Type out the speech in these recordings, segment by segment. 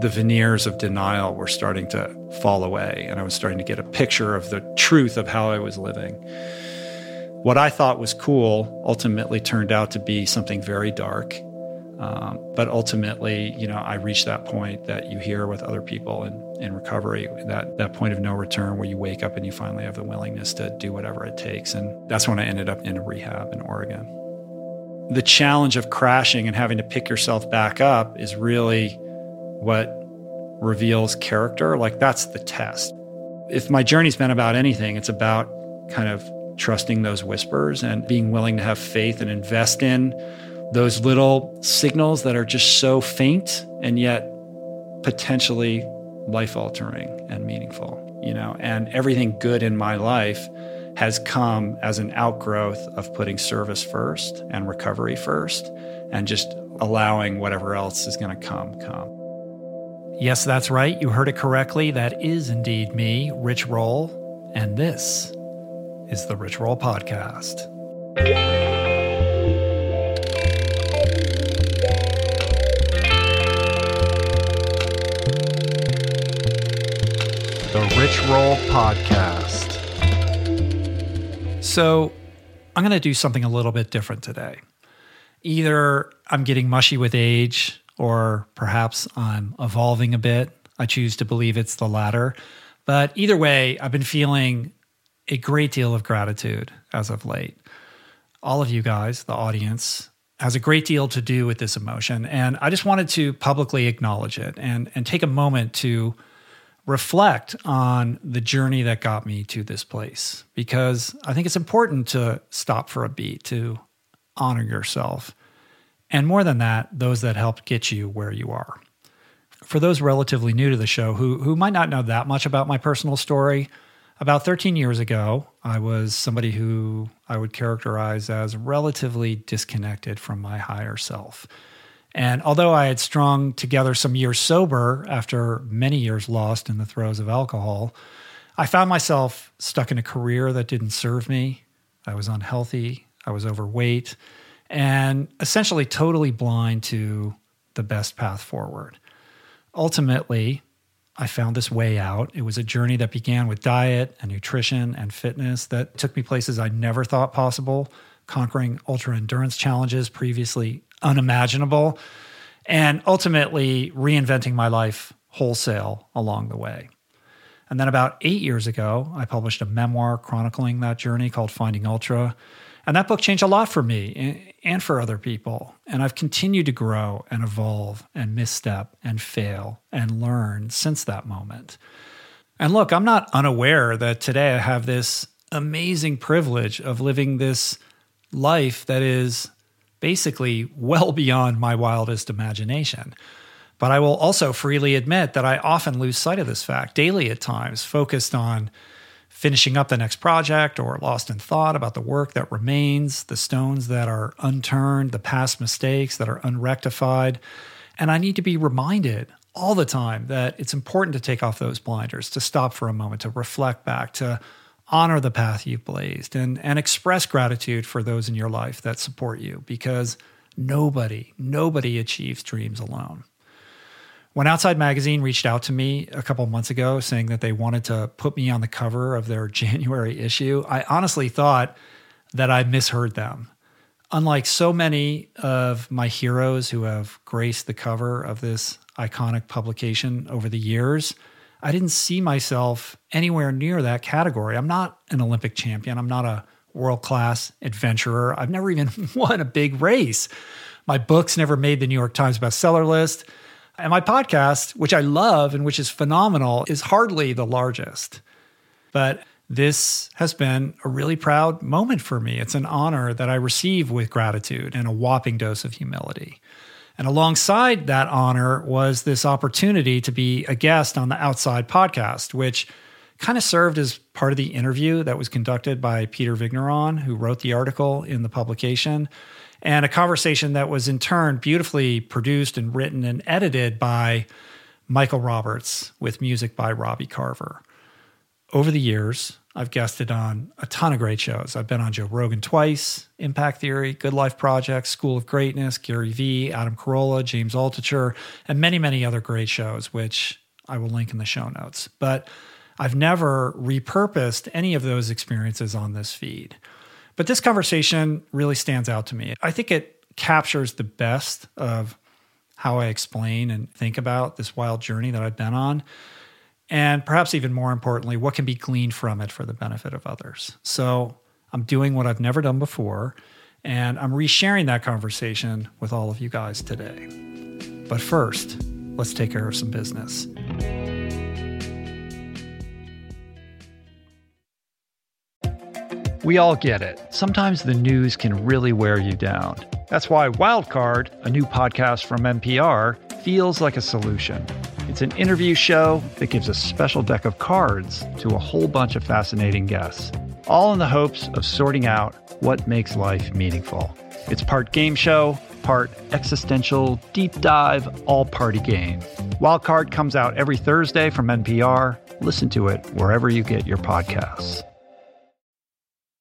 the veneers of denial were starting to fall away, and I was starting to get a picture of the truth of how I was living. What I thought was cool ultimately turned out to be something very dark. Um, but ultimately, you know, I reached that point that you hear with other people in, in recovery, that, that point of no return where you wake up and you finally have the willingness to do whatever it takes. And that's when I ended up in a rehab in Oregon. The challenge of crashing and having to pick yourself back up is really what reveals character. Like, that's the test. If my journey's been about anything, it's about kind of trusting those whispers and being willing to have faith and invest in those little signals that are just so faint and yet potentially life altering and meaningful, you know, and everything good in my life has come as an outgrowth of putting service first and recovery first and just allowing whatever else is going to come come. Yes, that's right. You heard it correctly. That is indeed me, Rich Roll, and this is the Rich Roll Podcast. The Rich Roll Podcast. So, I'm going to do something a little bit different today. Either I'm getting mushy with age, or perhaps I'm evolving a bit. I choose to believe it's the latter. But either way, I've been feeling a great deal of gratitude as of late. All of you guys, the audience, has a great deal to do with this emotion. And I just wanted to publicly acknowledge it and, and take a moment to reflect on the journey that got me to this place because I think it's important to stop for a beat, to honor yourself. And more than that, those that helped get you where you are. For those relatively new to the show who, who might not know that much about my personal story, about 13 years ago, I was somebody who I would characterize as relatively disconnected from my higher self. And although I had strung together some years sober after many years lost in the throes of alcohol, I found myself stuck in a career that didn't serve me. I was unhealthy, I was overweight, and essentially totally blind to the best path forward. Ultimately, I found this way out. It was a journey that began with diet and nutrition and fitness that took me places I never thought possible, conquering ultra endurance challenges previously unimaginable, and ultimately reinventing my life wholesale along the way. And then about eight years ago, I published a memoir chronicling that journey called Finding Ultra. And that book changed a lot for me and for other people. And I've continued to grow and evolve and misstep and fail and learn since that moment. And look, I'm not unaware that today I have this amazing privilege of living this life that is basically well beyond my wildest imagination. But I will also freely admit that I often lose sight of this fact daily at times, focused on finishing up the next project or lost in thought about the work that remains, the stones that are unturned, the past mistakes that are unrectified. And I need to be reminded all the time that it's important to take off those blinders, to stop for a moment, to reflect back, to honor the path you've blazed, and, and express gratitude for those in your life that support you because nobody, nobody achieves dreams alone. When Outside Magazine reached out to me a couple months ago saying that they wanted to put me on the cover of their January issue, I honestly thought that I misheard them. Unlike so many of my heroes who have graced the cover of this iconic publication over the years, I didn't see myself anywhere near that category. I'm not an Olympic champion. I'm not a world class adventurer. I've never even won a big race. My books never made the New York Times bestseller list. And my podcast, which I love and which is phenomenal, is hardly the largest. But this has been a really proud moment for me. It's an honor that I receive with gratitude and a whopping dose of humility. And alongside that honor was this opportunity to be a guest on the Outside podcast, which kind of served as part of the interview that was conducted by Peter Vigneron, who wrote the article in the publication and a conversation that was in turn beautifully produced and written and edited by Michael Roberts with music by Robbie Carver. Over the years, I've guested on a ton of great shows. I've been on Joe Rogan twice, Impact Theory, Good Life Project, School of Greatness, Gary Vee, Adam Carolla, James Altucher, and many, many other great shows, which I will link in the show notes. But I've never repurposed any of those experiences on this feed. But this conversation really stands out to me. I think it captures the best of how I explain and think about this wild journey that I've been on. And perhaps even more importantly, what can be gleaned from it for the benefit of others. So I'm doing what I've never done before, and I'm resharing that conversation with all of you guys today. But first, let's take care of some business. We all get it. Sometimes the news can really wear you down. That's why Wildcard, a new podcast from NPR, feels like a solution. It's an interview show that gives a special deck of cards to a whole bunch of fascinating guests, all in the hopes of sorting out what makes life meaningful. It's part game show, part existential deep dive, all party game. Wildcard comes out every Thursday from NPR. Listen to it wherever you get your podcasts.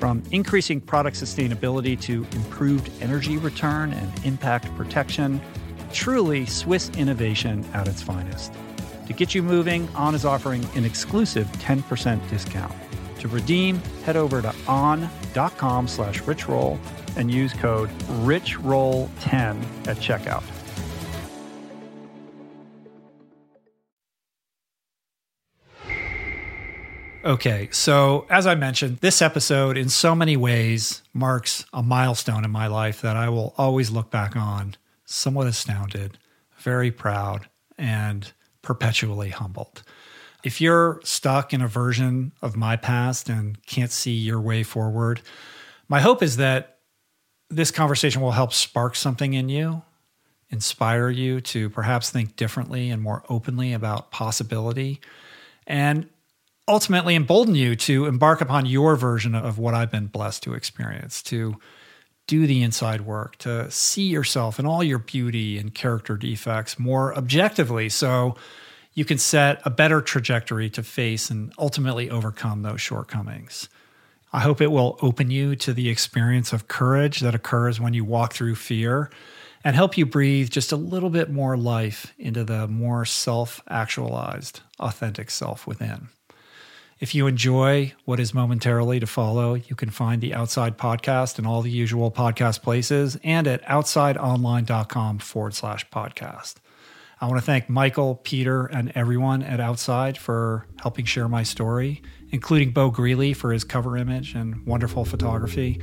from increasing product sustainability to improved energy return and impact protection, truly Swiss innovation at its finest. To get you moving, On is offering an exclusive 10% discount. To redeem, head over to on.com slash richroll and use code richroll10 at checkout. Okay, so as I mentioned, this episode in so many ways marks a milestone in my life that I will always look back on, somewhat astounded, very proud, and perpetually humbled. If you're stuck in a version of my past and can't see your way forward, my hope is that this conversation will help spark something in you, inspire you to perhaps think differently and more openly about possibility, and ultimately embolden you to embark upon your version of what I've been blessed to experience, to do the inside work, to see yourself and all your beauty and character defects more objectively so you can set a better trajectory to face and ultimately overcome those shortcomings. I hope it will open you to the experience of courage that occurs when you walk through fear and help you breathe just a little bit more life into the more self actualized, authentic self within. If you enjoy what is momentarily to follow, you can find the Outside Podcast in all the usual podcast places and at outsideonline.com forward slash podcast. I want to thank Michael, Peter, and everyone at Outside for helping share my story, including Bo Greeley for his cover image and wonderful photography.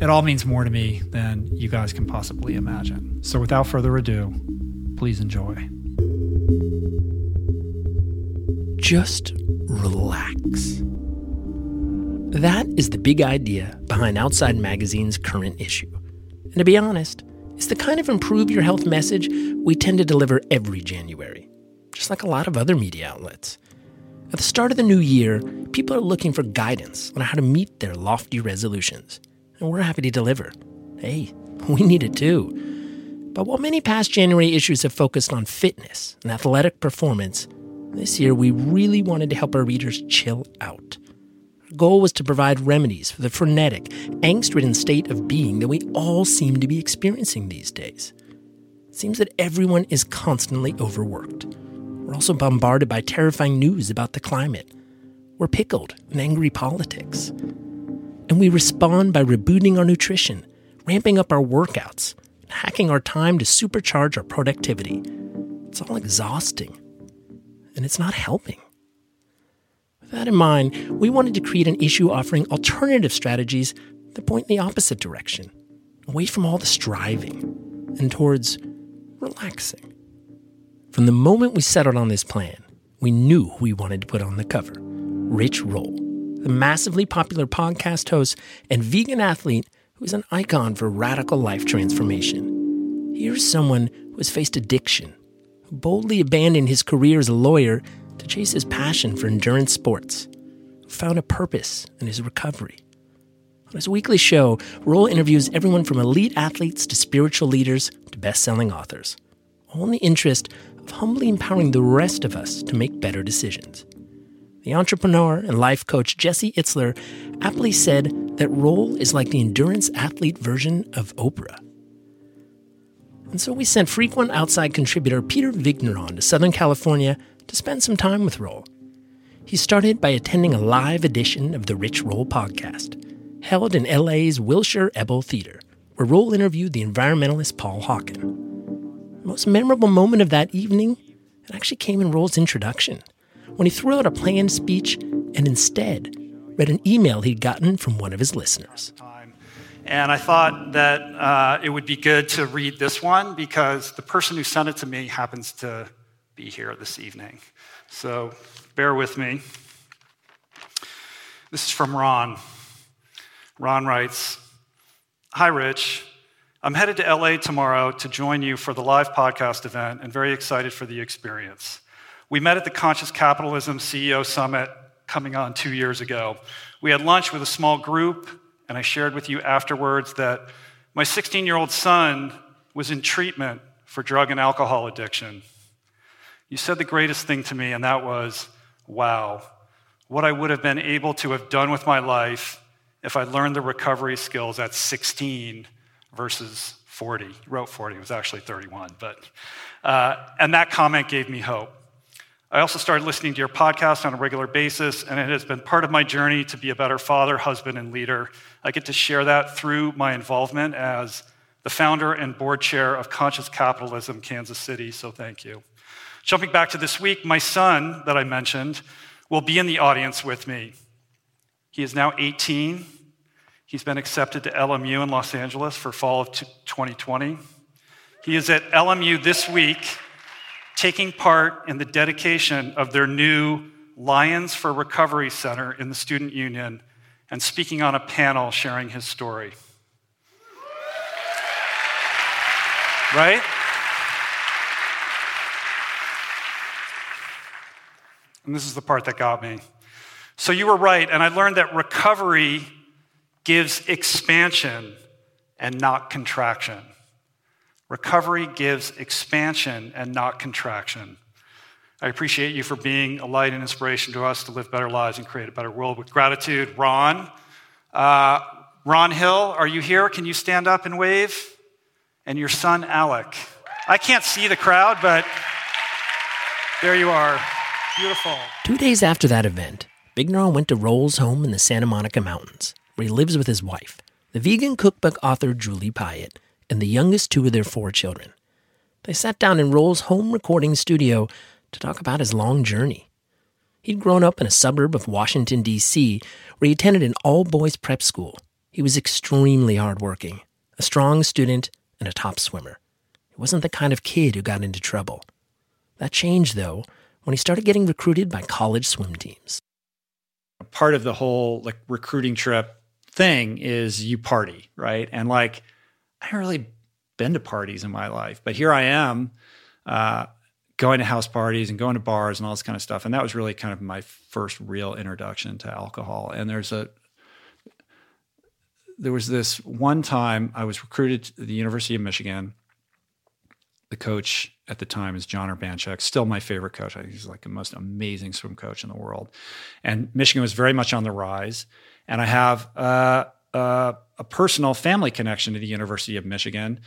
It all means more to me than you guys can possibly imagine. So without further ado, please enjoy. Just relax. That is the big idea behind Outside Magazine's current issue. And to be honest, it's the kind of improve your health message we tend to deliver every January, just like a lot of other media outlets. At the start of the new year, people are looking for guidance on how to meet their lofty resolutions, and we're happy to deliver. Hey, we need it too. But while many past January issues have focused on fitness and athletic performance, this year, we really wanted to help our readers chill out. Our goal was to provide remedies for the frenetic, angst ridden state of being that we all seem to be experiencing these days. It seems that everyone is constantly overworked. We're also bombarded by terrifying news about the climate. We're pickled in angry politics. And we respond by rebooting our nutrition, ramping up our workouts, and hacking our time to supercharge our productivity. It's all exhausting and it's not helping. With that in mind, we wanted to create an issue offering alternative strategies that point in the opposite direction, away from all the striving and towards relaxing. From the moment we settled on this plan, we knew who we wanted to put on the cover Rich Roll, the massively popular podcast host and vegan athlete who is an icon for radical life transformation. Here's someone who has faced addiction boldly abandoned his career as a lawyer to chase his passion for endurance sports, found a purpose in his recovery. On his weekly show, Roll interviews everyone from elite athletes to spiritual leaders to best selling authors, all in the interest of humbly empowering the rest of us to make better decisions. The entrepreneur and life coach Jesse Itzler aptly said that Roll is like the endurance athlete version of Oprah. And so we sent frequent outside contributor Peter Vigneron to Southern California to spend some time with Roll. He started by attending a live edition of the Rich Roll podcast, held in LA's Wilshire Ebell Theater, where Roll interviewed the environmentalist Paul Hawken. The most memorable moment of that evening it actually came in Roll's introduction, when he threw out a planned speech and instead read an email he'd gotten from one of his listeners. And I thought that uh, it would be good to read this one because the person who sent it to me happens to be here this evening. So bear with me. This is from Ron. Ron writes Hi, Rich. I'm headed to LA tomorrow to join you for the live podcast event and very excited for the experience. We met at the Conscious Capitalism CEO Summit coming on two years ago. We had lunch with a small group and I shared with you afterwards that my 16 year old son was in treatment for drug and alcohol addiction. You said the greatest thing to me, and that was, wow, what I would have been able to have done with my life if I learned the recovery skills at 16 versus 40. You wrote 40, it was actually 31, but, uh, and that comment gave me hope. I also started listening to your podcast on a regular basis, and it has been part of my journey to be a better father, husband, and leader. I get to share that through my involvement as the founder and board chair of Conscious Capitalism Kansas City, so thank you. Jumping back to this week, my son that I mentioned will be in the audience with me. He is now 18. He's been accepted to LMU in Los Angeles for fall of 2020. He is at LMU this week taking part in the dedication of their new Lions for Recovery Center in the Student Union and speaking on a panel sharing his story. Right? And this is the part that got me. So you were right, and I learned that recovery gives expansion and not contraction. Recovery gives expansion and not contraction. I appreciate you for being a light and inspiration to us to live better lives and create a better world. With gratitude, Ron. Uh, Ron Hill, are you here? Can you stand up and wave? And your son, Alec. I can't see the crowd, but there you are. Beautiful. Two days after that event, Big went to Roll's home in the Santa Monica Mountains, where he lives with his wife, the vegan cookbook author Julie Piatt, and the youngest two of their four children. They sat down in Roll's home recording studio to talk about his long journey. He'd grown up in a suburb of Washington, D.C., where he attended an all boys prep school. He was extremely hardworking, a strong student, and a top swimmer. He wasn't the kind of kid who got into trouble. That changed, though, when he started getting recruited by college swim teams. Part of the whole like recruiting trip thing is you party, right? And like I haven't really been to parties in my life, but here I am. Uh, going to house parties and going to bars and all this kind of stuff. And that was really kind of my first real introduction to alcohol. And there's a there was this one time I was recruited to the University of Michigan. The coach at the time is Jon Urbanchek, still my favorite coach. I think he's like the most amazing swim coach in the world. And Michigan was very much on the rise. And I have uh, uh, a personal family connection to the University of Michigan.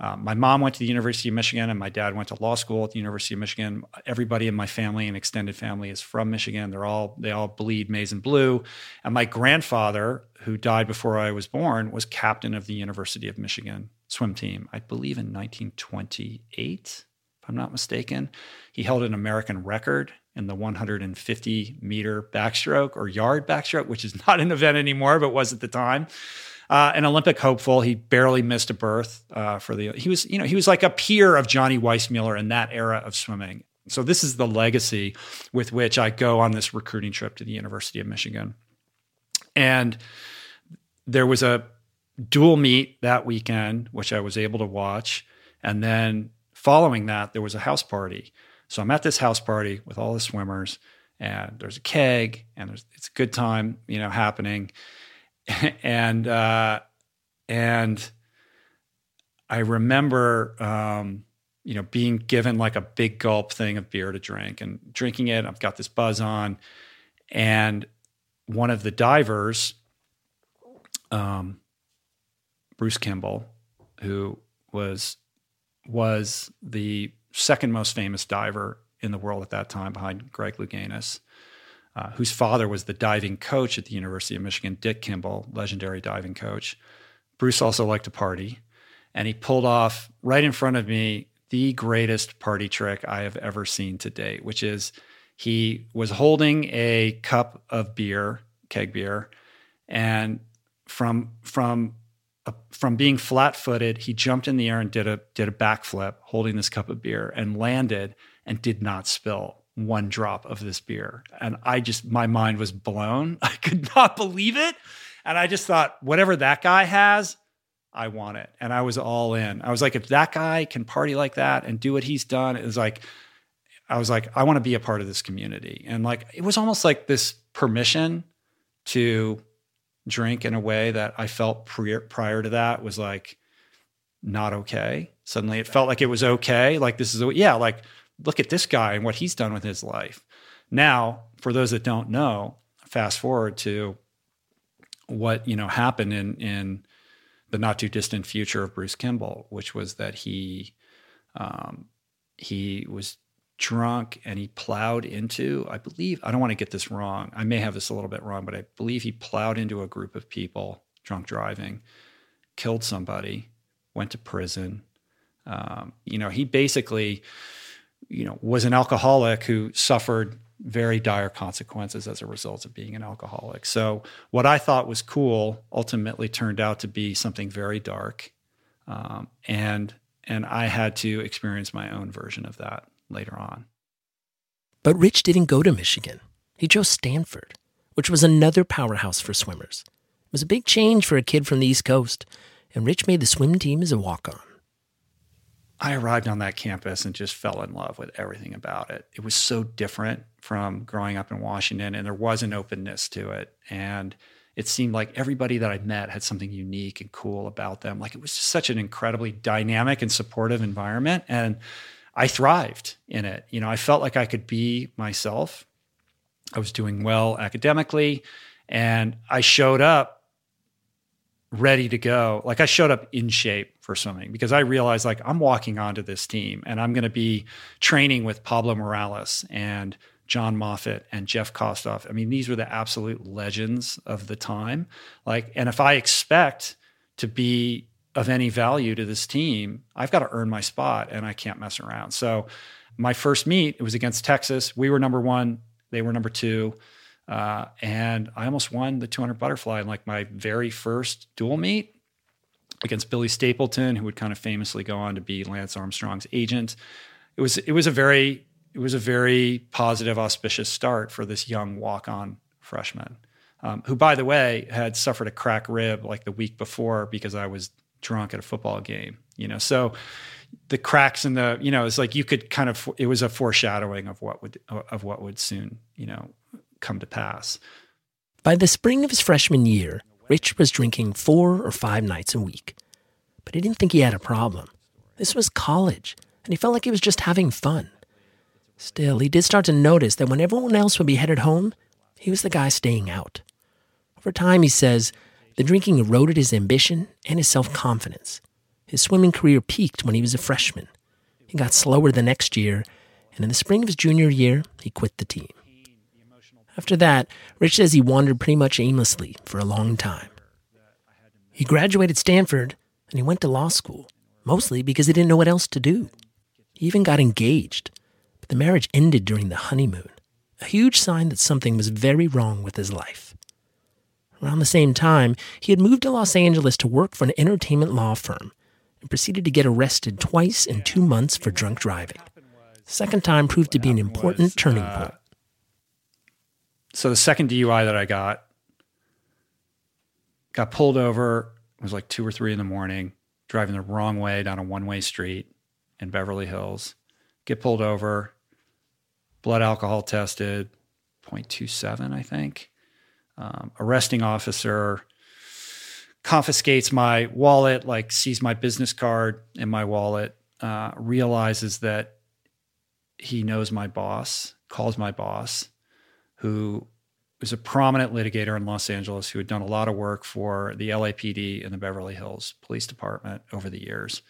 Um, my mom went to the University of Michigan, and my dad went to law school at the University of Michigan. Everybody in my family and extended family is from Michigan. They're all they all bleed maize and blue. And my grandfather, who died before I was born, was captain of the University of Michigan swim team. I believe in 1928, if I'm not mistaken. He held an American record in the 150 meter backstroke or yard backstroke, which is not an event anymore, but was at the time uh, an Olympic hopeful. He barely missed a berth uh, for the. He was, you know, he was like a peer of Johnny Weissmuller in that era of swimming. So this is the legacy with which I go on this recruiting trip to the University of Michigan, and there was a dual meet that weekend, which I was able to watch, and then following that, there was a house party. So I'm at this house party with all the swimmers, and there's a keg, and there's it's a good time, you know, happening. and uh, and I remember um, you know being given like a big gulp thing of beer to drink and drinking it. I've got this buzz on, and one of the divers, um, Bruce Kimball, who was was the second most famous diver in the world at that time behind Greg Louganis uh, whose father was the diving coach at the University of Michigan, Dick Kimball, legendary diving coach. Bruce also liked to party, and he pulled off right in front of me the greatest party trick I have ever seen to date, which is he was holding a cup of beer, keg beer, and from from from being flat-footed, he jumped in the air and did a did a backflip, holding this cup of beer, and landed and did not spill one drop of this beer. And I just, my mind was blown. I could not believe it. And I just thought, whatever that guy has, I want it. And I was all in. I was like, if that guy can party like that and do what he's done, it was like, I was like, I want to be a part of this community. And like, it was almost like this permission to drink in a way that I felt prior, prior to that was like not okay. Suddenly it felt like it was okay. Like, this is, yeah, like, look at this guy and what he's done with his life. Now, for those that don't know, fast forward to what you know happened in in the not too distant future of Bruce Kimball, which was that he um, he was drunk and he plowed into I believe I don't want to get this wrong. I may have this a little bit wrong, but I believe he plowed into a group of people drunk driving, killed somebody, went to prison. Um, you know, he basically you know, was an alcoholic who suffered very dire consequences as a result of being an alcoholic. So what I thought was cool ultimately turned out to be something very dark, um, and and I had to experience my own version of that later on. But Rich didn't go to Michigan. He chose Stanford, which was another powerhouse for swimmers. It was a big change for a kid from the East Coast, and Rich made the swim team as a walk on. I arrived on that campus and just fell in love with everything about it. It was so different from growing up in Washington, and there was an openness to it. And it seemed like everybody that I met had something unique and cool about them. Like it was just such an incredibly dynamic and supportive environment. And I thrived in it. You know, I felt like I could be myself. I was doing well academically, and I showed up ready to go. Like I showed up in shape for swimming because I realized like I'm walking onto this team and I'm going to be training with Pablo Morales and John Moffet and Jeff Kostoff. I mean, these were the absolute legends of the time. Like, and if I expect to be of any value to this team, I've got to earn my spot and I can't mess around. So my first meet, it was against Texas. We were number one, they were number two. Uh, and I almost won the 200 butterfly in like my very first dual meet against Billy Stapleton, who would kind of famously go on to be Lance Armstrong's agent. It was it was a very it was a very positive, auspicious start for this young walk on freshman, um, who, by the way, had suffered a crack rib like the week before because I was drunk at a football game. You know, so the cracks in the you know it's like you could kind of it was a foreshadowing of what would of what would soon you know come to pass. By the spring of his freshman year, Rich was drinking four or five nights a week. But he didn't think he had a problem. This was college, and he felt like he was just having fun. Still, he did start to notice that when everyone else would be headed home, he was the guy staying out. Over time, he says, the drinking eroded his ambition and his self confidence. His swimming career peaked when he was a freshman. He got slower the next year, and in the spring of his junior year, he quit the team. After that, Rich says he wandered pretty much aimlessly for a long time. He graduated Stanford and he went to law school, mostly because he didn't know what else to do. He even got engaged. But the marriage ended during the honeymoon, a huge sign that something was very wrong with his life. Around the same time, he had moved to Los Angeles to work for an entertainment law firm and proceeded to get arrested twice in two months for drunk driving. The second time proved to be an important was, turning point. So the second DUI that I got got pulled over. It was like two or three in the morning, driving the wrong way down a one way street in Beverly Hills. Get pulled over, blood alcohol tested 0.27, I think. Um, arresting officer confiscates my wallet, like sees my business card in my wallet, uh, realizes that he knows my boss, calls my boss, who was a prominent litigator in Los Angeles who had done a lot of work for the LAPD and the Beverly Hills Police Department over the years.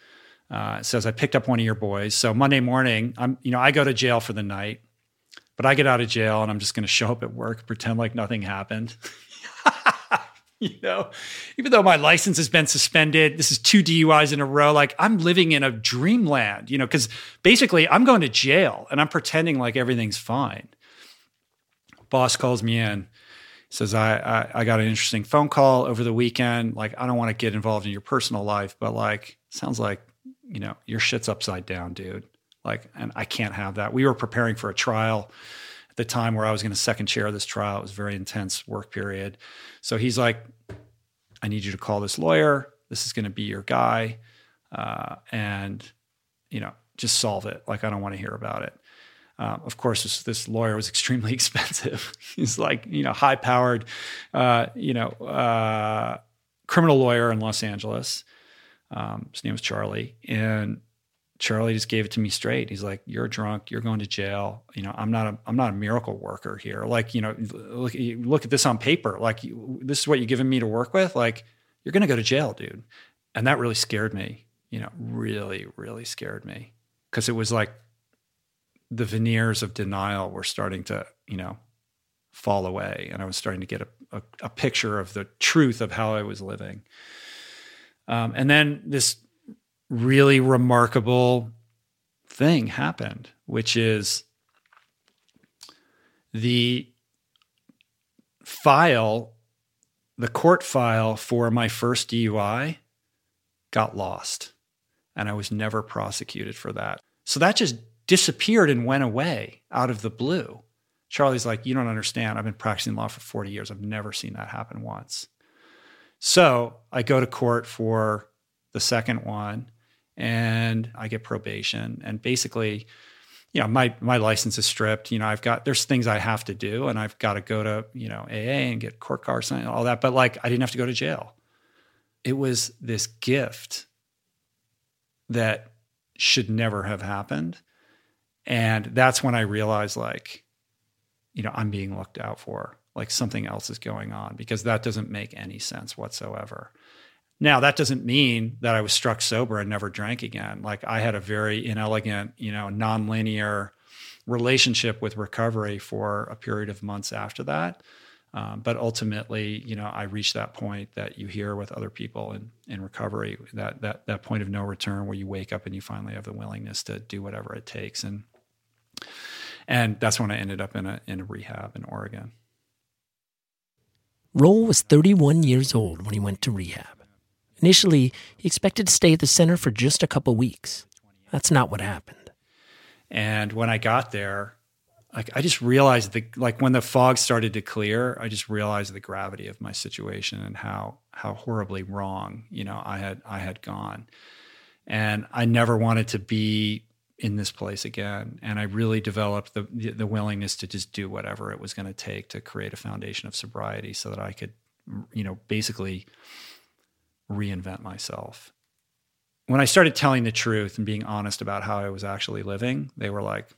Uh, says I picked up one of your boys. So Monday morning, I'm you know I go to jail for the night. But I get out of jail and I'm just going to show up at work, pretend like nothing happened. you know, even though my license has been suspended, this is two DUIs in a row. Like I'm living in a dreamland, you know, because basically I'm going to jail and I'm pretending like everything's fine. Boss calls me in, says, I, I, I got an interesting phone call over the weekend. Like, I don't want to get involved in your personal life, but like, sounds like, you know, your shit's upside down, dude. Like, and I can't have that. We were preparing for a trial at the time where I was going to second chair this trial. It was a very intense work period. So he's like, I need you to call this lawyer. This is going to be your guy. Uh, and, you know, just solve it. Like, I don't want to hear about it. Uh, of course, this, this, lawyer was extremely expensive. He's like, you know, high powered, uh, you know, uh, criminal lawyer in Los Angeles. Um, his name was Charlie. And Charlie just gave it to me straight. He's like, "You're drunk. You're going to jail. You know, I'm not a I'm not a miracle worker here. Like, you know, look look at this on paper. Like, this is what you're giving me to work with. Like, you're going to go to jail, dude." And that really scared me. You know, really, really scared me because it was like the veneers of denial were starting to, you know, fall away, and I was starting to get a, a, a picture of the truth of how I was living. Um, and then this really remarkable thing happened, which is the file, the court file for my first DUI got lost. And I was never prosecuted for that. So that just disappeared and went away out of the blue. Charlie's like, You don't understand. I've been practicing law for 40 years. I've never seen that happen once. So I go to court for the second one and I get probation. And basically, you know, my my license is stripped. You know, I've got there's things I have to do, and I've got to go to you know AA and get court card and all that. But like, I didn't have to go to jail. It was this gift that should never have happened, and that's when I realized, like, you know, I'm being looked out for. Like something else is going on because that doesn't make any sense whatsoever. Now, that doesn't mean that I was struck sober and never drank again. Like I had a very inelegant, you know, nonlinear relationship with recovery for a period of months after that. Um, but ultimately, you know, I reached that point that you hear with other people in, in recovery, that that that point of no return where you wake up and you finally have the willingness to do whatever it takes. And and that's when I ended up in a in a rehab in Oregon. Roll was 31 years old when he went to rehab. Initially, he expected to stay at the center for just a couple weeks. That's not what happened. And when I got there, like I just realized the like when the fog started to clear, I just realized the gravity of my situation and how how horribly wrong, you know, I had I had gone. And I never wanted to be in this place again. And I really developed the the willingness to just do whatever it was going to take to create a foundation of sobriety so that I could, you know, basically reinvent myself. When I started telling the truth and being honest about how I was actually living, they were like,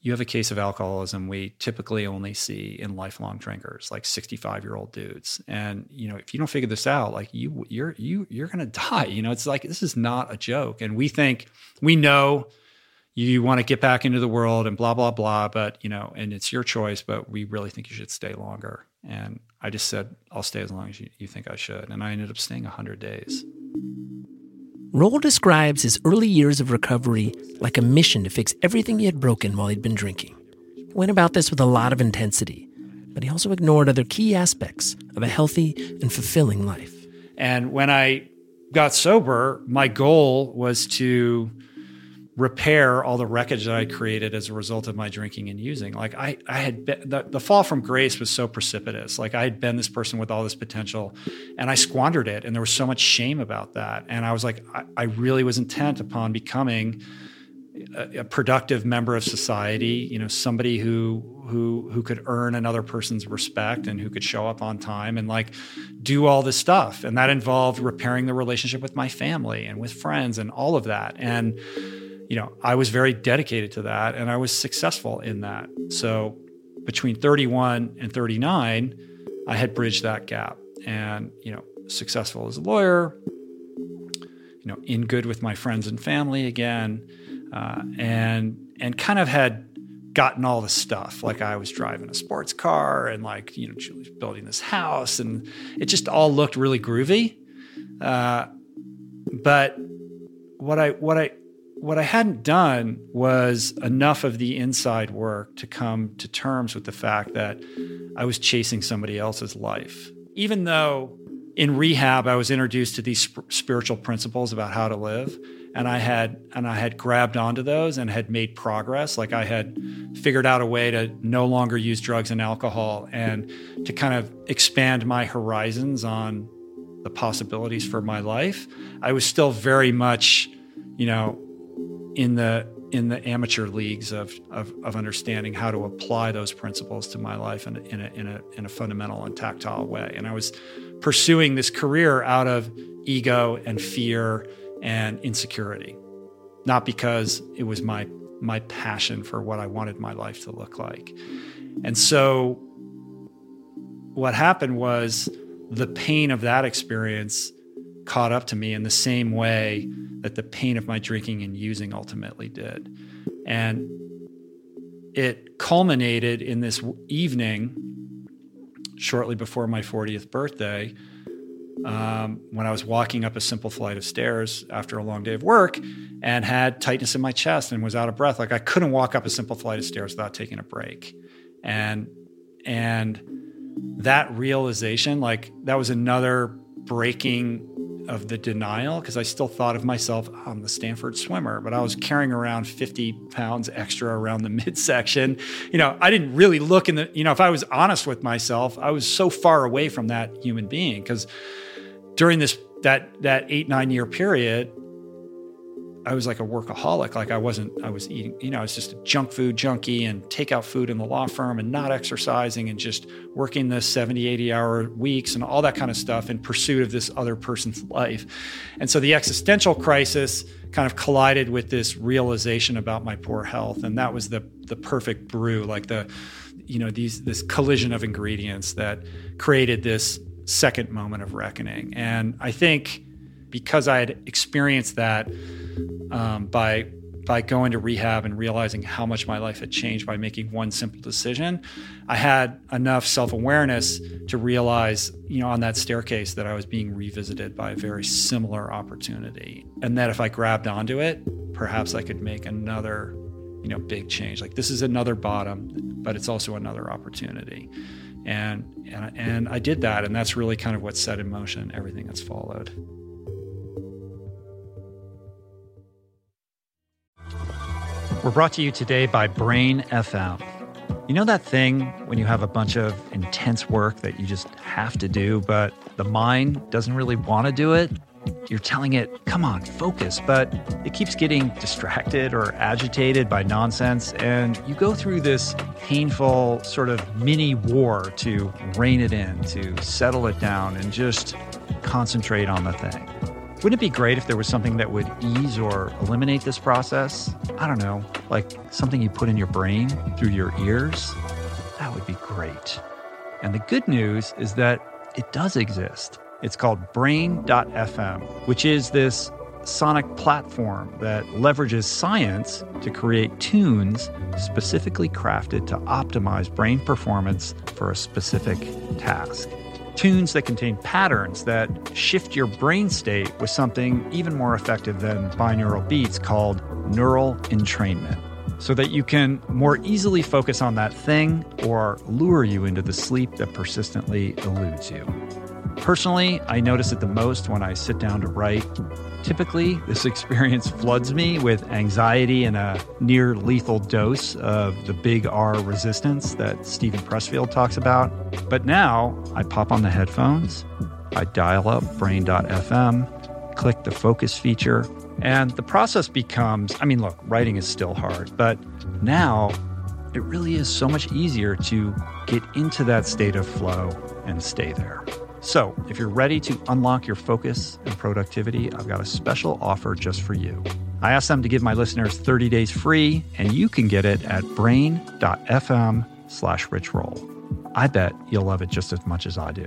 you have a case of alcoholism we typically only see in lifelong drinkers like 65 year old dudes. And you know if you don't figure this out like you you're you you're to die. You know it's like this is not a joke. And we think we know you want to get back into the world and blah blah blah but you know and it's your choice but we really think you should stay longer and I just said, I'll stay as long as you, you think I should. And I ended up staying 100 days. Roll describes his early years of recovery like a mission to fix everything he had broken while he'd been drinking. He went about this with a lot of intensity, but he also ignored other key aspects of a healthy and fulfilling life. And when I got sober, my goal was to repair all the wreckage that I created as a result of my drinking and using. Like I, I had been, the, the fall from grace was so precipitous. Like I had been this person with all this potential, and I squandered it, and there was so much shame about that. And I was like, I, I really was intent upon becoming a, a, productive member of society. You know, somebody who who who could earn another person's respect and who could show up on time and like do all this stuff. And that involved repairing the relationship with my family and with friends and all of that. And you know, I was very dedicated to that and I was successful in that. So between 31 and 39, I had bridged that gap and, you know, successful as a lawyer, you know, in good with my friends and family again, uh, and and kind of had gotten all the stuff. Like I was driving a sports car and like, you know, Julie's building this house and it just all looked really groovy. Uh, but what I what I what I hadn't done was enough of the inside work to come to terms with the fact that I was chasing somebody else's life. Even though in rehab I was introduced to these sp- spiritual principles about how to live and I had and I had grabbed onto those and had made progress like I had figured out a way to no longer use drugs and alcohol and to kind of expand my horizons on the possibilities for my life. I was still very much, you know, in the in the amateur leagues of, of, of understanding how to apply those principles to my life in, in, a, in, a, in a fundamental and tactile way. And I was pursuing this career out of ego and fear and insecurity, not because it was my my passion for what I wanted my life to look like. And so what happened was the pain of that experience caught up to me in the same way that the pain of my drinking and using ultimately did. And it culminated in this evening shortly before my 40th birthday um, when I was walking up a simple flight of stairs after a long day of work and had tightness in my chest and was out of breath. Like I couldn't walk up a simple flight of stairs without taking a break. And, and that realization, like that was another breaking of the denial because I still thought of myself, oh, I'm the Stanford swimmer, but I was mm. carrying around 50 pounds extra around the midsection. You know, I didn't really look in the, you know, if I was honest with myself, I was so far away from that human being because during this, that, that eight, nine year period, I was like a workaholic. Like I wasn't, I was eating, you know, I was just a junk food junkie and takeout food in the law firm and not exercising and just working the 70, 80 hour weeks and all that kind of stuff in pursuit of this other person's life. And so the existential crisis kind of collided with this realization about my poor health. And that was the, the perfect brew, like the, you know, these, this collision of ingredients that created this second moment of reckoning. And I think because I had experienced that um, by by going to rehab and realizing how much my life had changed by making one simple decision, I had enough self awareness to realize, you know, on that staircase that I was being revisited by a very similar opportunity, and that if I grabbed onto it, perhaps I could make another, you know, big change. Like this is another bottom, but it's also another opportunity. And, and, and I did that, and that's really kind of what set in motion everything that's followed. We're brought to you today by Brain FM. You know that thing when you have a bunch of intense work that you just have to do, but the mind doesn't really want to do it? You're telling it, come on, focus, but it keeps getting distracted or agitated by nonsense, and you go through this painful sort of mini war to rein it in, to settle it down, and just concentrate on the thing. Wouldn't it be great if there was something that would ease or eliminate this process? I don't know, like something you put in your brain through your ears? That would be great. And the good news is that it does exist. It's called Brain.fm, which is this sonic platform that leverages science to create tunes specifically crafted to optimize brain performance for a specific task tunes that contain patterns that shift your brain state with something even more effective than binaural beats called neural entrainment so that you can more easily focus on that thing or lure you into the sleep that persistently eludes you. Personally, I notice it the most when I sit down to write Typically, this experience floods me with anxiety and a near lethal dose of the big R resistance that Steven Pressfield talks about. But now I pop on the headphones, I dial up brain.fm, click the focus feature, and the process becomes I mean, look, writing is still hard, but now it really is so much easier to get into that state of flow and stay there. So, if you're ready to unlock your focus and productivity, I've got a special offer just for you. I asked them to give my listeners 30 days free, and you can get it at brain.fm slash richroll. I bet you'll love it just as much as I do.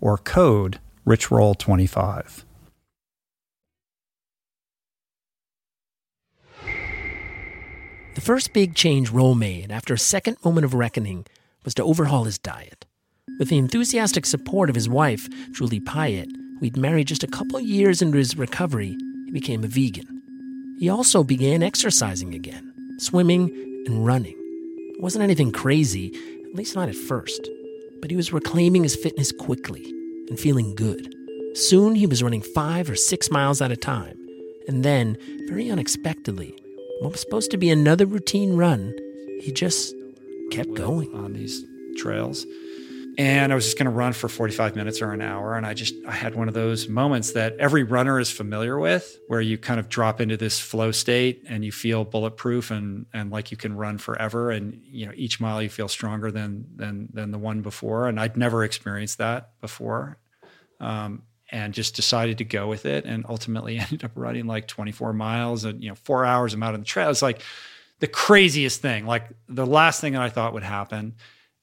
or code richroll25. The first big change Roll made after a second moment of reckoning was to overhaul his diet. With the enthusiastic support of his wife, Julie Piatt, who'd married just a couple years into his recovery, he became a vegan. He also began exercising again, swimming and running. It wasn't anything crazy, at least not at first, but he was reclaiming his fitness quickly and feeling good. Soon he was running five or six miles at a time, and then, very unexpectedly, what was supposed to be another routine run, he just kept going. On these trails and I was just going to run for 45 minutes or an hour. And I just, I had one of those moments that every runner is familiar with, where you kind of drop into this flow state and you feel bulletproof and and like you can run forever. And you know, each mile you feel stronger than than than the one before. And I'd never experienced that before, um, and just decided to go with it. And ultimately ended up running like 24 miles and you know four hours. I'm out on the trail. It's like the craziest thing. Like the last thing that I thought would happen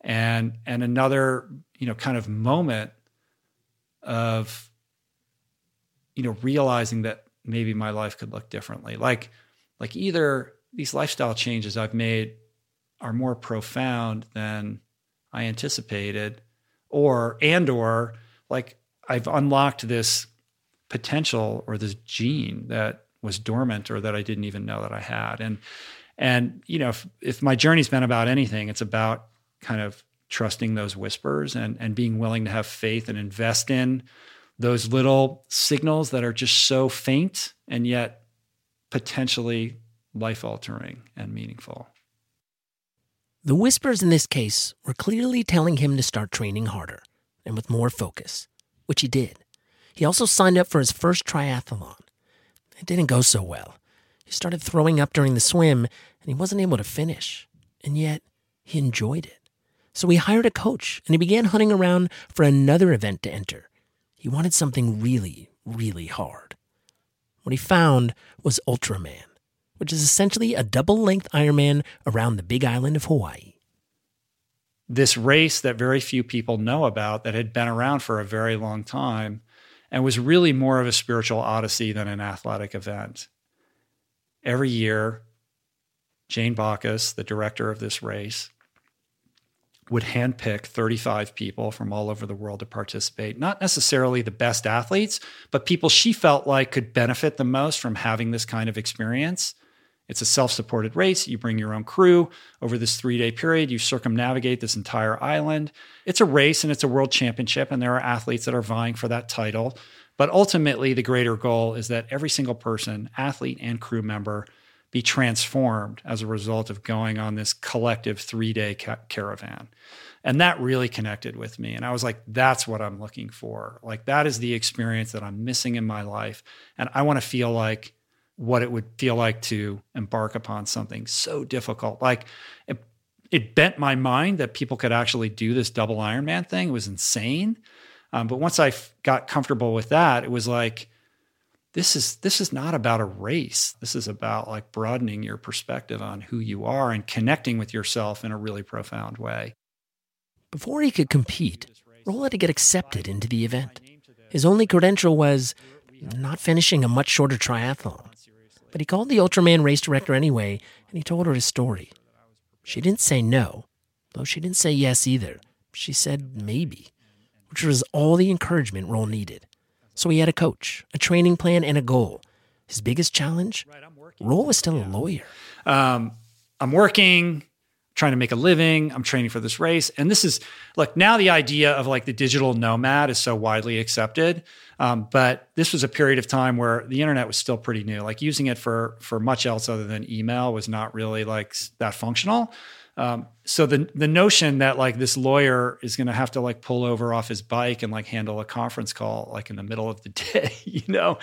and and another you know kind of moment of you know realizing that maybe my life could look differently. Like like either these lifestyle changes i've made are more profound than i anticipated or and or like i've unlocked this potential or this gene that was dormant or that i didn't even know that i had. And and you know if, if my journey's been about anything it's about kind of trusting those whispers and, and being willing to have faith and invest in those little signals that are just so faint and yet potentially life altering and meaningful. The whispers in this case were clearly telling him to start training harder and with more focus, which he did. He also signed up for his first triathlon. It didn't go so well. He started throwing up during the swim and he wasn't able to finish. And yet, he enjoyed it. So he hired a coach and he began hunting around for another event to enter. He wanted something really, really hard. What he found was Ultraman, which is essentially a double length Ironman around the big island of Hawaii. This race that very few people know about that had been around for a very long time and was really more of a spiritual odyssey than an athletic event. Every year, Jane Bockus, the director of this race, would handpick 35 people from all over the world to participate. Not necessarily the best athletes, but people she felt like could benefit the most from having this kind of experience. It's a self supported race. You bring your own crew over this three day period. You circumnavigate this entire island. It's a race and it's a world championship, and there are athletes that are vying for that title. But ultimately, the greater goal is that every single person, athlete and crew member, be transformed as a result of going on this collective three day ca- caravan. And that really connected with me. And I was like, that's what I'm looking for. Like, that is the experience that I'm missing in my life. And I want to feel like what it would feel like to embark upon something so difficult. Like, it, it bent my mind that people could actually do this double Ironman thing. It was insane. Um, but once I f- got comfortable with that, it was like, this is this is not about a race. This is about like broadening your perspective on who you are and connecting with yourself in a really profound way. Before he could compete, Roll had to get accepted into the event. His only credential was not finishing a much shorter triathlon. But he called the Ultraman race director anyway, and he told her his story. She didn't say no, though she didn't say yes either. She said maybe, which was all the encouragement Roll needed. So he had a coach, a training plan, and a goal. His biggest challenge? Right, I'm working. Roll was still a lawyer. Um, I'm working. trying to make a living. I'm training for this race. And this is, look, now the idea of like the digital nomad is so widely accepted. Um, but this was a period of time where the internet was still pretty new. Like using it for for much else other than email was not really like that functional. Um, so the the notion that like this lawyer is going to have to like pull over off his bike and like handle a conference call like in the middle of the day, you know,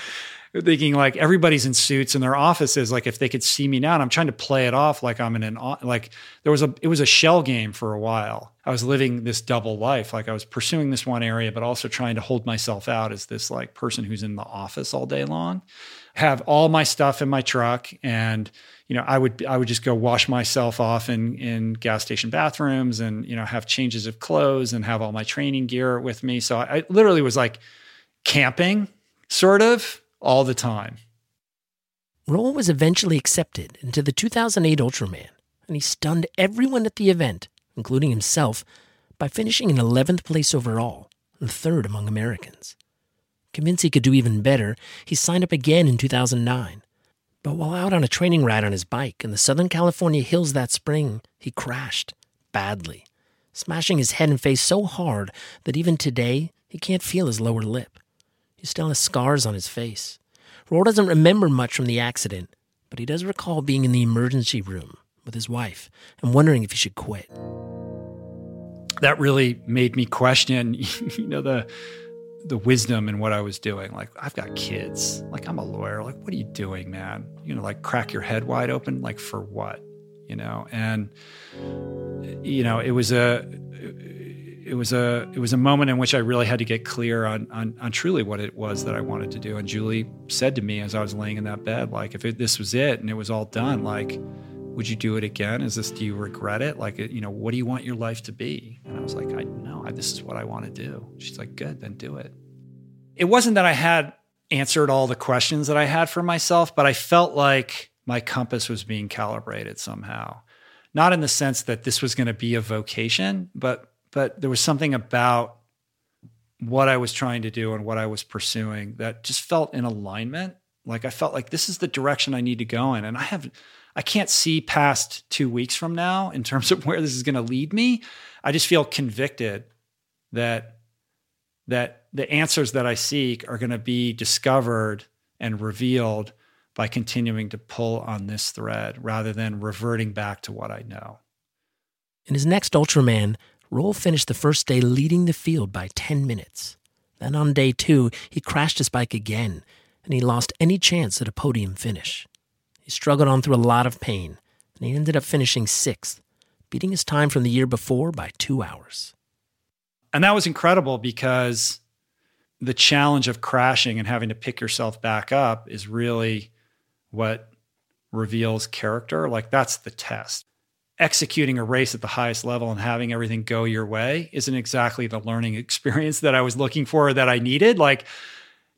thinking like everybody's in suits in their offices. Like if they could see me now, and I'm trying to play it off like I'm in an like there was a it was a shell game for a while. I was living this double life. Like I was pursuing this one area, but also trying to hold myself out as this like person who's in the office all day long. Have all my stuff in my truck and you know, I would I would just go wash myself off in in gas station bathrooms and you know have changes of clothes and have all my training gear with me. So I, I literally was like camping, sort of, all the time. Roll was eventually accepted into the 2008 Ultraman, and he stunned everyone at the event, including himself, by finishing in 11th place overall, and third among Americans. Convinced he could do even better, he signed up again in 2009 but while out on a training ride on his bike in the Southern California hills that spring, he crashed badly, smashing his head and face so hard that even today he can't feel his lower lip. He still has scars on his face. Roll doesn't remember much from the accident, but he does recall being in the emergency room with his wife and wondering if he should quit. That really made me question, you know, the the wisdom in what I was doing. Like, I've got kids. Like, I'm a lawyer. Like, what are you doing, man? You know, like crack your head wide open. Like, for what? You know, and you know, it was a it was a it was a moment in which I really had to get clear on on, on truly what it was that I wanted to do. And Julie said to me as I was laying in that bed, like, if it, this was it and it was all done, like, would you do it again? Is this do you regret it? Like, you know, what do you want your life to be? And I was like, I know, this is what I want to do. She's like, good, then do it. It wasn't that I had answered all the questions that I had for myself, but I felt like my compass was being calibrated somehow. Not in the sense that this was going to be a vocation, but but there was something about what I was trying to do and what I was pursuing that just felt in alignment. Like I felt like this is the direction I need to go in. And I have I can't see past two weeks from now in terms of where this is going to lead me. I just feel convicted that that the answers that I seek are going to be discovered and revealed by continuing to pull on this thread rather than reverting back to what I know. In his next Ultraman, Roll finished the first day leading the field by 10 minutes. Then on day two, he crashed his bike again, and he lost any chance at a podium finish. He struggled on through a lot of pain, and he ended up finishing sixth, beating his time from the year before by two hours. And that was incredible because the challenge of crashing and having to pick yourself back up is really what reveals character. Like, that's the test. Executing a race at the highest level and having everything go your way isn't exactly the learning experience that I was looking for or that I needed. Like,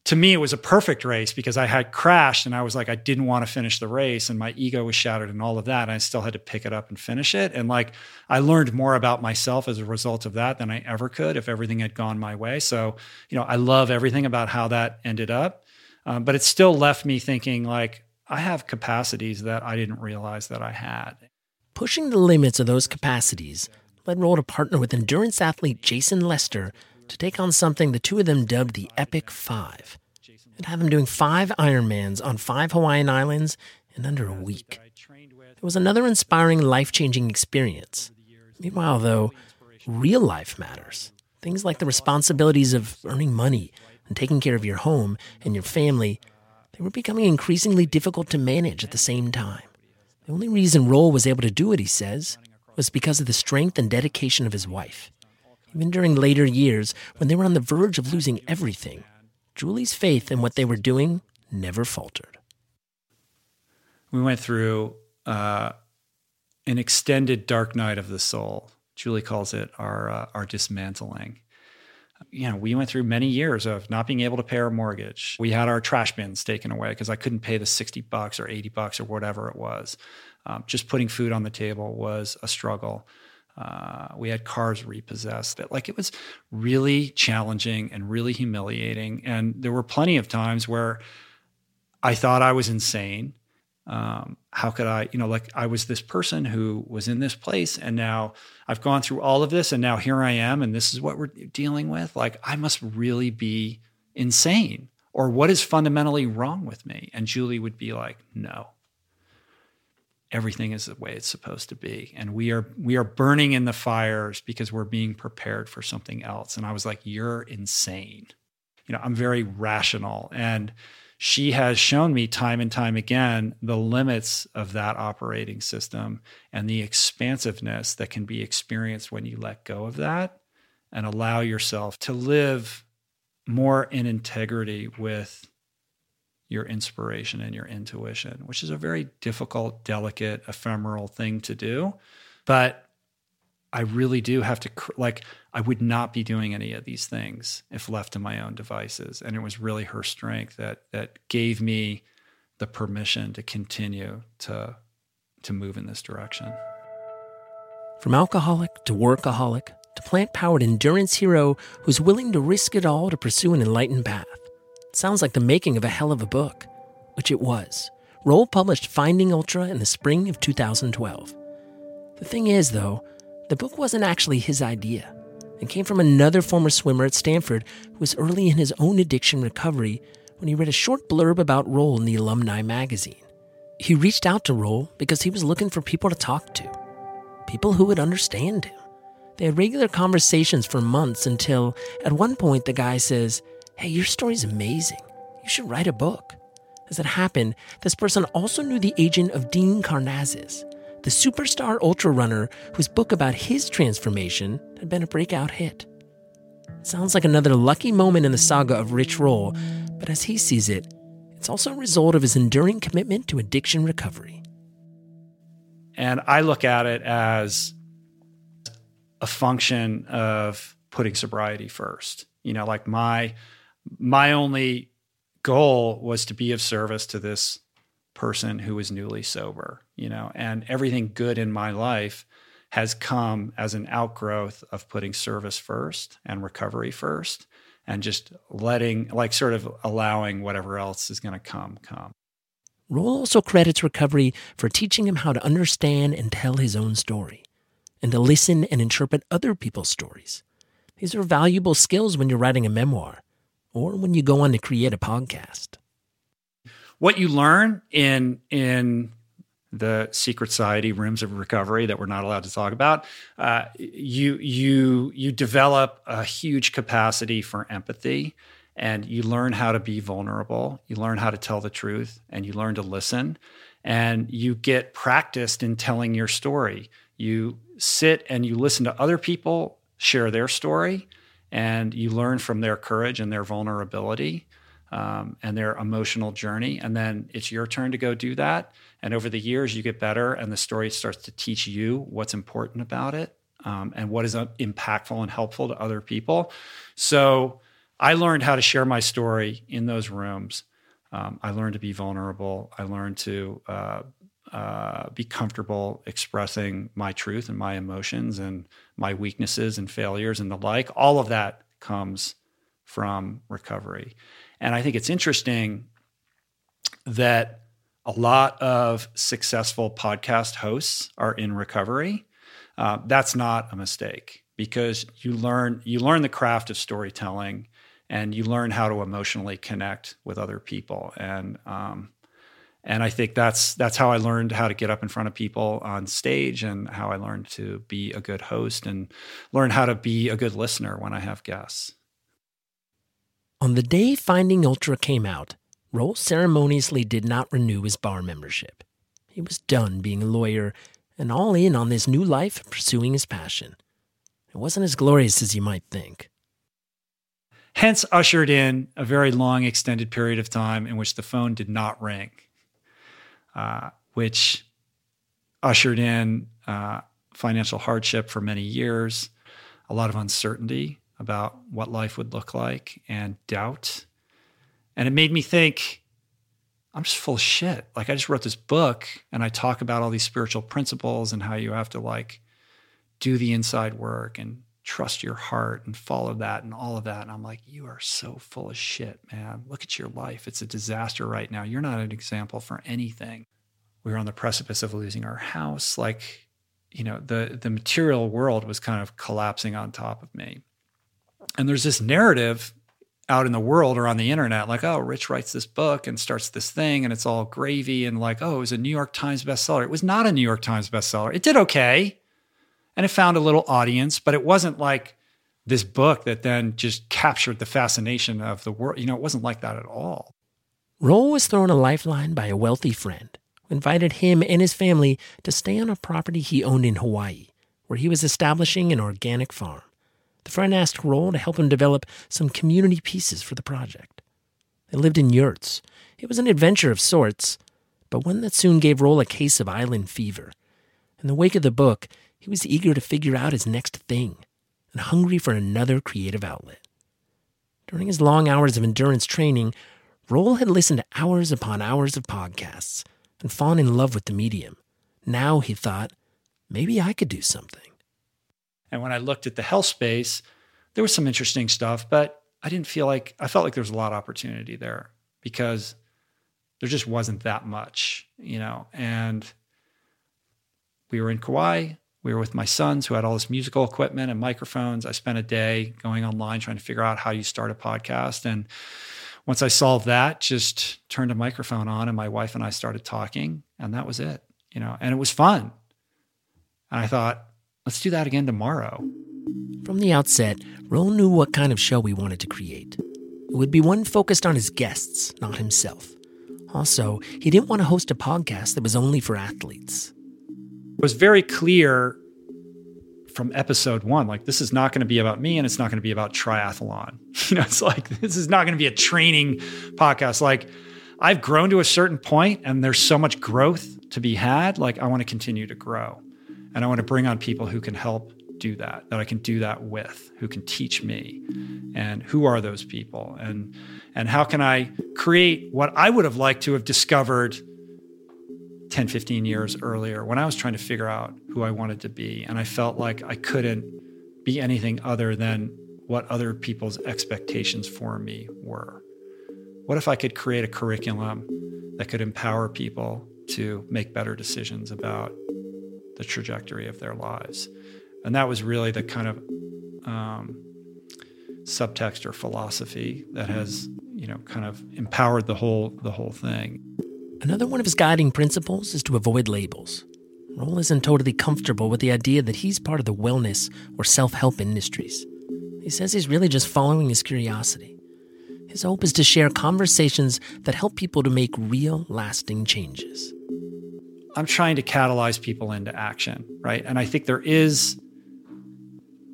to me, it was a perfect race because I had crashed and I was like, I didn't want to finish the race and my ego was shattered and all of that. And I still had to pick it up and finish it. And like, I learned more about myself as a result of that than I ever could if everything had gone my way. So, you know, I love everything about how that ended up. Um, but it still left me thinking, like, I have capacities that I didn't realize that I had. Pushing the limits of those capacities led Roll to partner with endurance athlete Jason Lester to take on something the two of them dubbed the Epic Five. and have them doing five Ironmans on five Hawaiian islands in under a week. It was another inspiring, life changing experience. Meanwhile, though, real life matters. Things like the responsibilities of earning money and taking care of your home and your family, they were becoming increasingly difficult to manage at the same time. The only reason Roll was able to do it, he says, was because of the strength and dedication of his wife. Even during later years, when they were on the verge of losing everything, Julie's faith in what they were doing never faltered. We went through uh, an extended dark night of the soul. Julie calls it our uh, our dismantling. You know, we went through many years of not being able to pay our mortgage. We had our trash bins taken away because I couldn't pay the sixty bucks or eighty bucks or whatever it was. Um, just putting food on the table was a struggle. Uh, we had cars repossessed. Like it was really challenging and really humiliating. And there were plenty of times where I thought I was insane Um, how could I, you know, like I was this person who was in this place and now I've gone through all of this and now here I am and this is what we're dealing with. Like I must really be insane or what is fundamentally wrong with me? And Julie would be like, no, everything is the way it's supposed to be. And we are we are burning in the fires because we're being prepared for something else. And i was like you're insane. You know i'm very rational. And she has shown me time and time again the limits of that operating system and the expansiveness that can be experienced when you let go of that and allow yourself to live more in integrity with your inspiration and your intuition, which is a very difficult, delicate, ephemeral thing to do. But I really do have to, like, I would not be doing any of these things if left to my own devices. And it was really her strength that, that gave me the permission to continue to, to move in this direction. From alcoholic to workaholic to plant powered endurance hero who's willing to risk it all to pursue an enlightened path. Sounds like the making of a hell of a book, which it was. Roll published Finding Ultra in the spring of 2012. The thing is, though, the book wasn't actually his idea. It came from another former swimmer at Stanford who was early in his own addiction recovery when he read a short blurb about Roll in the alumni magazine. He reached out to Roll because he was looking for people to talk to, people who would understand him. They had regular conversations for months until, at one point, the guy says, Hey, your story's amazing. You should write a book. As it happened, this person also knew the agent of Dean Karnazes, the superstar ultra runner whose book about his transformation had been a breakout hit. sounds like another lucky moment in the saga of Rich Roll, but as he sees it, it's also a result of his enduring commitment to addiction recovery. And I look at it as a function of putting sobriety first. You know, like my my only goal was to be of service to this person who was newly sober, you know, and everything good in my life has come as an outgrowth of putting service first and recovery first and just letting like sort of allowing whatever else is going to come come. Roll also credits recovery for teaching him how to understand and tell his own story and to listen and interpret other people's stories. These are valuable skills when you're writing a memoir or when you go on to create a podcast. What you learn in in the secret society rooms of recovery that we're not allowed to talk about, uh, you you you develop a huge capacity for empathy, and you learn how to be vulnerable. You learn how to tell the truth, and you learn to listen, and you get practiced in telling your story. You sit and you listen to other people share their story and you learn from their courage and their vulnerability um, and their emotional journey. And then it's your turn to go do that. And over the years, you get better, and the story starts to teach you what's important about it um, and what is uh, impactful and helpful to other people. So I learned how to share my story in those rooms. Um, I learned to be vulnerable. I learned to uh, uh, be comfortable expressing my truth and my emotions and my weaknesses and failures and the like. All of that comes from recovery. And I think it's interesting that a lot of successful podcast hosts are in recovery. Uh, that's not a mistake because you learn you learn the craft of storytelling and you learn how to emotionally connect with other people and um, and I think that's that's how I learned how to get up in front of people on stage and how I learned to be a good host and learn how to be a good listener when I have guests. On the day Finding Ultra came out, Roll ceremoniously did not renew his bar membership. He was done being a lawyer and all in on this new life pursuing his passion. It wasn't as glorious as you might think. Hence, ushered in a very long, extended period of time in which the phone did not ring uh, which ushered in uh, financial hardship for many years, a lot of uncertainty about what life would look like, and doubt. And it made me think, I'm just full of shit. Like, I just wrote this book and I talk about all these spiritual principles and how you have to like do the inside work and trust your heart and follow that and all of that. And I'm like, you are so full of shit, man. Look at your life. It's a disaster right now. You're not an example for anything. we were on the precipice of losing our house. Like, you know, the the material world was kind of collapsing on top of me. And there's this narrative out in the world or on the internet, like, oh, Rich writes this book and starts this thing and it's all gravy and like, oh, it was a New York Times bestseller. It was not a New York Times bestseller. It did okay. And it found a little audience, but it wasn't like this book that then just captured the fascination of the world. You know, it wasn't like that at all. Roll was thrown a lifeline by a wealthy friend who invited him and his family to stay on a property he owned in Hawaii, where he was establishing an organic farm. The friend asked Roll to help him develop some community pieces for the project. They lived in yurts. It was an adventure of sorts, but one that soon gave Roll a case of island fever. In the wake of the book, he was eager to figure out his next thing and hungry for another creative outlet. During his long hours of endurance training, Roll had listened to hours upon hours of podcasts and fallen in love with the medium. Now he thought, maybe I could do something. And when I looked at the health space, there was some interesting stuff, but I didn't feel like I felt like there was a lot of opportunity there because there just wasn't that much, you know. And we were in Kauai. We were with my sons who had all this musical equipment and microphones. I spent a day going online trying to figure out how you start a podcast. And once I solved that, just turned a microphone on and my wife and I started talking, and that was it, you know. And it was fun. And I thought, Let's do that again tomorrow. From the outset, Roll knew what kind of show he wanted to create. It would be one focused on his guests, not himself. Also, he didn't want to host a podcast that was only for athletes. It was very clear from episode one like, this is not going to be about me and it's not going to be about triathlon. You know, it's like, this is not going to be a training podcast. Like, I've grown to a certain point and there's so much growth to be had. Like, I want to continue to grow. And I want to bring on people who can help do that, that I can do that with, who can teach me. And who are those people? And and how can I create what I would have liked to have discovered 10, 15 years earlier when I was trying to figure out who I wanted to be. And I felt like I couldn't be anything other than what other people's expectations for me were. What if I could create a curriculum that could empower people to make better decisions about the trajectory of their lives. And that was really the kind of um, subtext or philosophy that has, you know, kind of empowered the whole the whole thing. Another one of his guiding principles is to avoid labels. Roll isn't totally comfortable with the idea that he's part of the wellness or self help industries. He says he's really just following his curiosity. His hope is to share conversations that help people to make real, lasting changes. I'm trying to catalyze people into action, right? And I think there is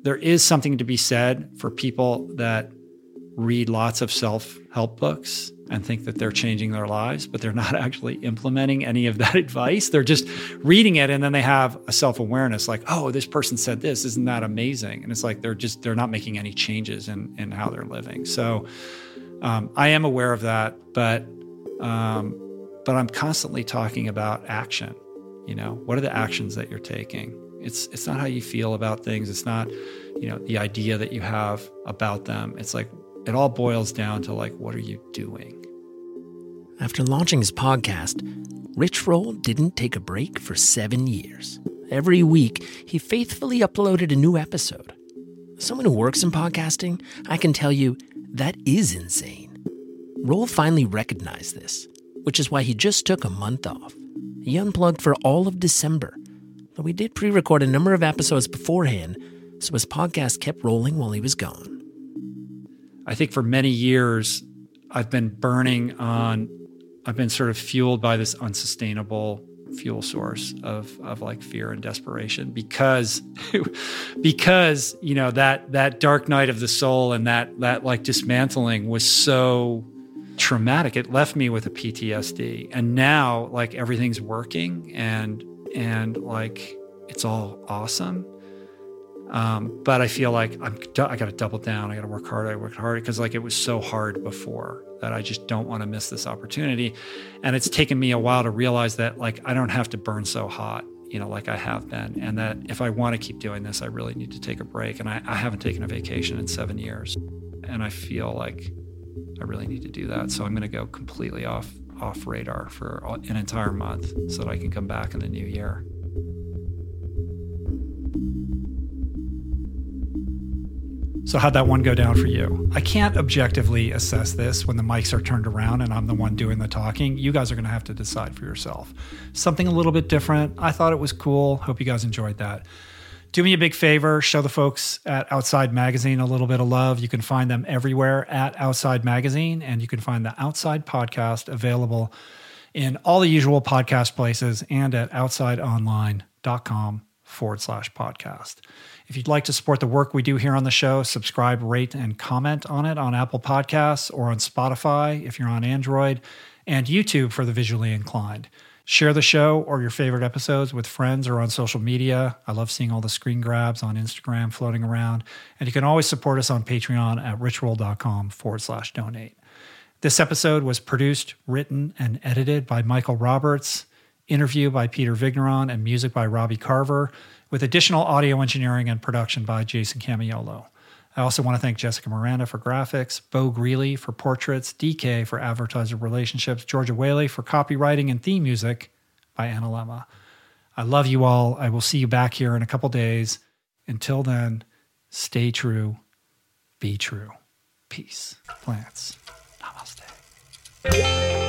there is something to be said for people that read lots of self-help books and think that they're changing their lives, but they're not actually implementing any of that advice. They're just reading it and then they have a self-awareness like, oh, this person said this, isn't that amazing? And it's like they're just they're not making any changes in in how they're living. So um, I am aware of that, but um, but I'm constantly talking about action. You know, what are the actions that you're taking? It's it's not how you feel about things. It's not, you know, the idea that you have about them. It's like it all boils down to like what are you doing? After launching his podcast, Rich Roll didn't take a break for 7 years. Every week, he faithfully uploaded a new episode. Someone who works in podcasting, I can tell you that is insane. Roll finally recognized this which is why he just took a month off. He unplugged for all of December, but we did pre record a number of episodes beforehand, so his podcast kept rolling while he was gone. I think for many years, I've been burning on, I've been sort of fueled by this unsustainable fuel source of of like fear and desperation because because you know that that dark night of the soul and that that like dismantling was so traumatic. It left me with a PTSD. And now like everything's working and and like it's all awesome. Um, but I feel like I'm I got to double down. I got to work hard. I work hard because like it was so hard before that I just don't want to miss this opportunity. And it's taken me a while to realize that like I don't have to burn so hot, you know, like I have been, and that if I want to keep doing this, I really need to take a break. And I, I haven't taken a vacation in seven years, and I feel like I really need to do that. So I'm going to go completely off off radar for an entire month so that I can come back in the new year. So, how'd that one go down for you? I can't objectively assess this when the mics are turned around and I'm the one doing the talking. You guys are going to have to decide for yourself. Something a little bit different. I thought it was cool. Hope you guys enjoyed that. Do me a big favor, show the folks at Outside Magazine a little bit of love. You can find them everywhere at Outside Magazine, and you can find the Outside Podcast available in all the usual podcast places and at outsideonline.com forward slash podcast. If you'd like to support the work we do here on the show, subscribe, rate, and comment on it on Apple Podcasts or on Spotify if you're on Android, and YouTube for the visually inclined. Share the show or your favorite episodes with friends or on social media. I love seeing all the screen grabs on Instagram floating around. And you can always support us on Patreon at richroll.com forward slash donate. This episode was produced, written, and edited by Michael Roberts, interview by Peter Vigneron, and music by Robbie Carver with additional audio engineering and production by Jason Camiolo. I also want to thank Jessica Miranda for graphics, Bo Greeley for portraits, DK for advertiser relationships, Georgia Whaley for copywriting and theme music by Anna Lemma. I love you all. I will see you back here in a couple days. Until then, stay true, be true. Peace. Plants. Namaste.